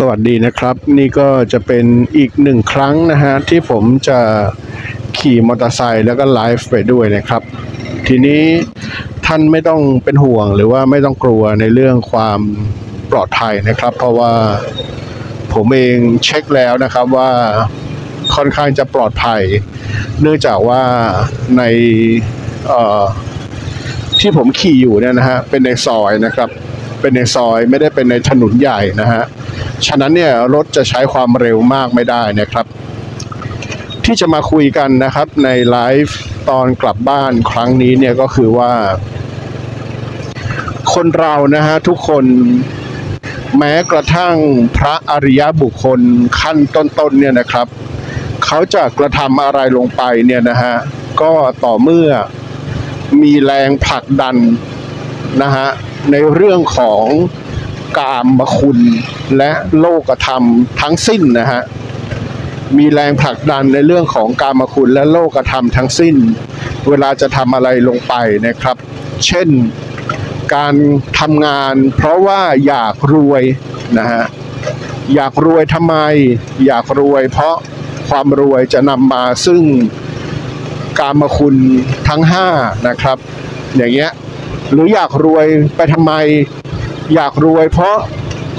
สวัสดีนะครับ นี่ก็จะเป็นอีกหนึ่งครั้งนะฮะที่ผมจะขี่มอเตอร์ไซค์แล้วก็ไลฟ์ไปด้วยนะครับ ทีนี้ท่านไม่ต้องเป็นห่วงหรือว่าไม่ต้องกลัวในเรื่องความปลอดภัยนะครับ เพราะว่าผมเองเช็คแล้วนะครับว่าค่อนข้างจะปลอดภัย เนื่องจากว่าในที่ผมขี่อยู่เนี่ยนะฮะเป็นในซอยนะครับ เป็นในซอยไม่ได้เป็นในถนนใหญ่นะฮะ ฉะนั้นเนี่ยรถจะใช้ความเร็วมากไม่ได้นะครับ ที่จะมาคุยกันนะครับในไลฟ์ตอนกลับบ้านครั้งนี้เนี่ยก็คือว่า คนเรานะฮะทุกคนแม้กระทั่งพระอริยบุคคลขั้นต้นๆเนี่ยนะครับ เขาจะกระทำอะไรลงไปเนี่ยนะฮะก็ต่อเมื่อมีแรงผลักดันนะฮะ ในเรื่องของกามมคุณและโลกธรรมทั้งสิ้นนะฮะมีแรงผลักดันในเรื่องของกามคุณและโลกธรรมทั้งสิ้น เวลาจะทำอะไรลงไปนะครับ เช่นการทำงานเพราะว่าอยากรวยนะฮะอยากรวยทำไม อยากรวยเพราะความรวยจะนำมาซึ่งกามคุณทั้งห้านะครับ อย่างเงี้ย หรืออยากรวยไปทำไม อยากรวยเพราะ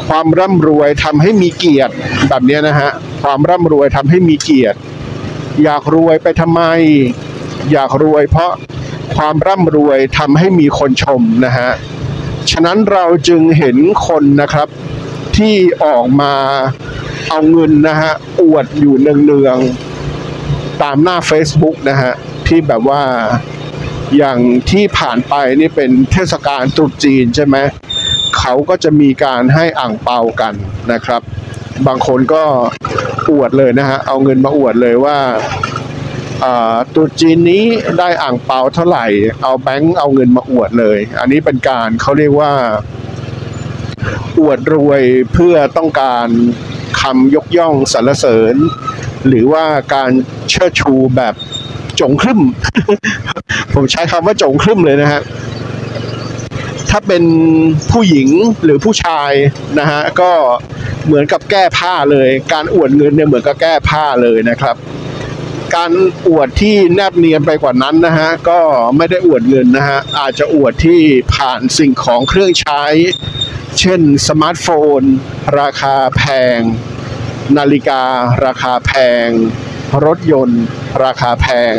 ความร่ำรวยทำให้มีเกียรติแบบนี้นะฮะความร่ำรวยทำให้มีเกียรติ อยากรวยไปทำไม อยากรวยเพราะความร่ำรวยทำให้มีคนชมนะฮะฉะนั้นเราจึงเห็นคนนะครับที่ออกมาเอาเงินนะฮะอวดอยู่เนืองๆตามหน้า Facebook นะฮะที่แบบว่า อย่างที่ผ่านไปนี่เป็นเทศกาลตรุษจีนใช่ไหมเขาก็จะมีการให้อ่างเปากันนะครับ บางคนก็อวดเลยนะฮะ เอาเงินมาอวดเลยว่าตรุษจีนนี้ได้อ่างเปาเท่าไหร่ เอาแบงค์เอาเงินมาอวดเลย อันนี้เป็นการเขาเรียกว่า อวดรวยเพื่อต้องการคำยกย่องสรรเสริญ หรือว่าการเชิดชูแบบ จงครึ่ม ผมใช้คำว่าจงครึ่มเลยนะฮะถ้าเป็นผู้หญิงหรือผู้ชายนะฮะก็เหมือนกับแก้ผ้าเลย การอวดเงินเนี่ยเหมือนกับแก้ผ้าเลยนะครับ การอวดที่แนบเนียนไปกว่านั้นนะฮะก็ไม่ได้อวดเงินนะฮะอาจจะอวดที่ผ่านสิ่งของเครื่องใช้ เช่นสมาร์ทโฟน ราคาแพง นาฬิการาคาแพง รถยนต์ ราคาแพง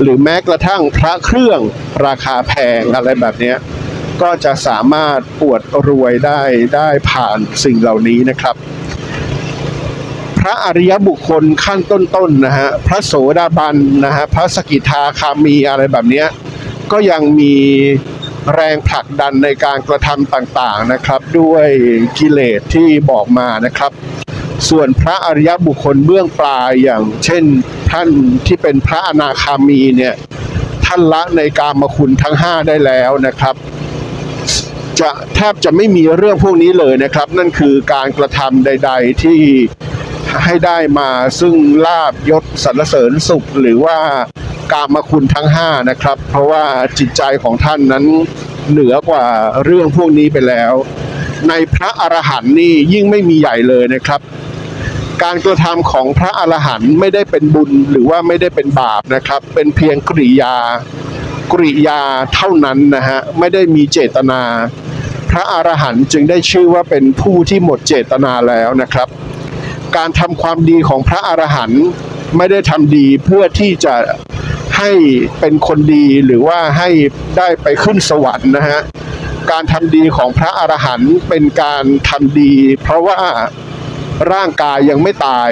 หรือแม้กระทั่งพระเครื่องราคาแพงอะไรแบบนี้ก็จะสามารถอวดรวยได้ได้ผ่านสิ่งเหล่านี้นะครับ พระอริยบุคคลขั้นต้นๆนะฮะพระโสดาบันนะฮะพระสกิทาคามีอะไรแบบนี้ก็ยังมีแรงผลักดันในการกระทำต่างๆนะครับ ด้วยกิเลสที่บอกมานะครับ ส่วนพระอริยบุคคลเบื้องปลายอย่าง เช่นท่านที่เป็นพระอนาคามีเนี่ยท่านละในกามคุณทั้ง 5 ได้แล้วนะครับ จะแทบจะไม่มีเรื่องพวกนี้เลยนะครับ นั่นคือการกระทำใด ๆ ที่ให้ได้มาซึ่งลาบยศสรรเสริญสุขหรือว่ากามคุณทั้ง 5 นะครับ เพราะว่าจิตใจของท่านนั้นเหนือกว่าเรื่องพวกนี้ไปแล้ว ในพระอรหันต์นี่ยิ่งไม่มีใหญ่เลยนะครับ การกระทำของพระอรหันต์ไม่ได้เป็นบุญหรือว่าไม่ได้เป็นบาปนะครับ เป็นเพียงกริยากริยาเท่านั้นนะฮะไม่ได้มีเจตนา พระอรหันต์จึงได้ชื่อว่าเป็นผู้ที่หมดเจตนาแล้วนะครับ การทำความดีของพระอรหันต์ไม่ได้ทำดีเพื่อที่จะให้เป็นคนดีหรือว่าให้ได้ไปขึ้นสวรรค์นะฮะการทำดีของพระอรหันต์เป็นการทำดี เพราะว่า ร่างกายยังไม่ตาย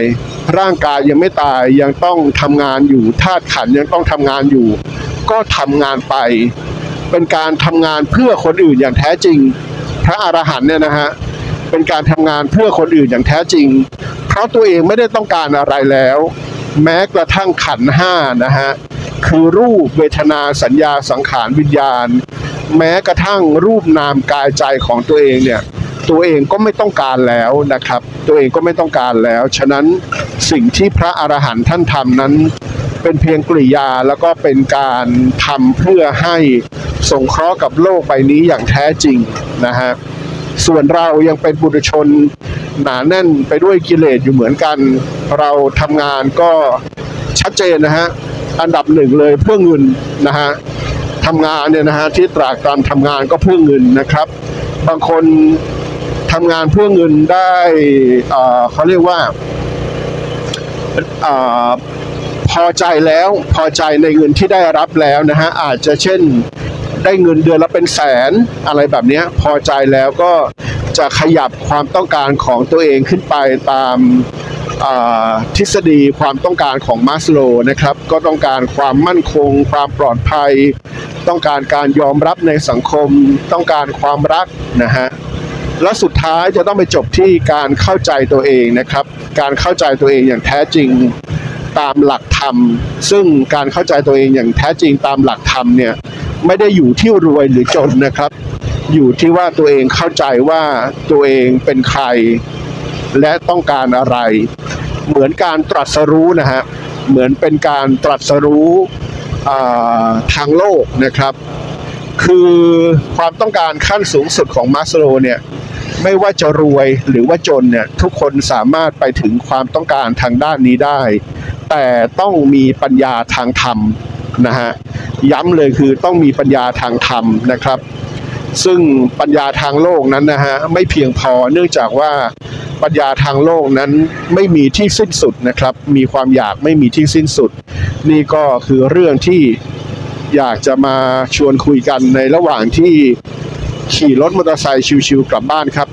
ร่างกายยังไม่ตายยังต้องทำงานอยู่ธาตุขันยังต้องทำงานอยู่ ก็ทำงานไป เป็นการทำงานเพื่อคนอื่นอย่างแท้จริง พระอรหันต์เนี่ยนะฮะเป็นการทำงานเพื่อคนอื่นอย่างแท้จริง เพราะตัวเองไม่ได้ต้องการอะไรแล้ว แม้กระทั่งขันห้านะฮะคือรูปเวทนาสัญญาสังขารวิญญาณ แม้กระทั่งรูปนามกายใจของตัวเองเนี่ย ตัวเองก็ไม่ต้องการแล้วนะครับ ตัวเองก็ไม่ต้องการแล้ว ฉะนั้นสิ่งที่พระอรหันต์ท่านทำนั้น เป็นเพียงกริยาแล้วก็เป็นการทำเพื่อให้สงเคราะห์กับโลกใบนี้อย่างแท้จริงนะฮะส่วนเรายังเป็นบุรุชนหนาแน่นไปด้วยกิเลสอยู่เหมือนกัน เราทำงานก็ชัดเจนนะฮะอันดับหนึ่งเลยเพื่อเงินนะฮะทำงานเนี่ยนะฮะที่ตรากตรำทำงานก็เพื่อเงินนะครับ บางคน ทำงานเพื่อเงินได้เขาเรียกว่าอพอใจแล้วพอใจในเงินที่ได้รับแล้วนะฮะอาจจะเช่นได้เงินเดือนละเป็นแสนอะไรแบบนี้พอใจแล้วก็จะขยับความต้องการของตัวเองขึ้นไปตามทฤษฎีความต้องการของมาสโลนะครับ ก็ต้องการความมั่นคง ความปลอดภัย ต้องการการยอมรับในสังคม ต้องการความรักนะฮะ และสุดท้ายจะต้องไปจบที่การเข้าใจตัวเองนะครับ การเข้าใจตัวเองอย่างแท้จริงตามหลักธรรม ซึ่งการเข้าใจตัวเองอย่างแท้จริงตามหลักธรรมเนี่ยไม่ได้อยู่ที่รวยหรือจนนะครับ อยู่ที่ว่าตัวเองเข้าใจว่าตัวเองเป็นใคร และต้องการอะไร เหมือนการตรัสรู้นะฮะเหมือนเป็นการตรัสรู้ทางโลกนะครับ คือความต้องการขั้นสูงสุดของมาสโลเนี่ย ไม่ว่าจะรวยหรือว่าจนเนี่ยทุกคนสามารถไปถึงความต้องการทางด้านนี้ได้ แต่ต้องมีปัญญาทางธรรมนะฮะย้ำเลยคือต้องมีปัญญาทางธรรมนะครับ ซึ่งปัญญาทางโลกนั้นนะฮะไม่เพียงพอเนื่องจากว่าปัญญาทางโลกนั้นไม่มีที่สิ้นสุดนะครับ มีความอยากไม่มีที่สิ้นสุด นี่ก็คือเรื่องที่อยากจะมาชวนคุยกันในระหว่างที่ ขี่รถมอเตอร์ไซค์ชิวๆกลับบ้านครับ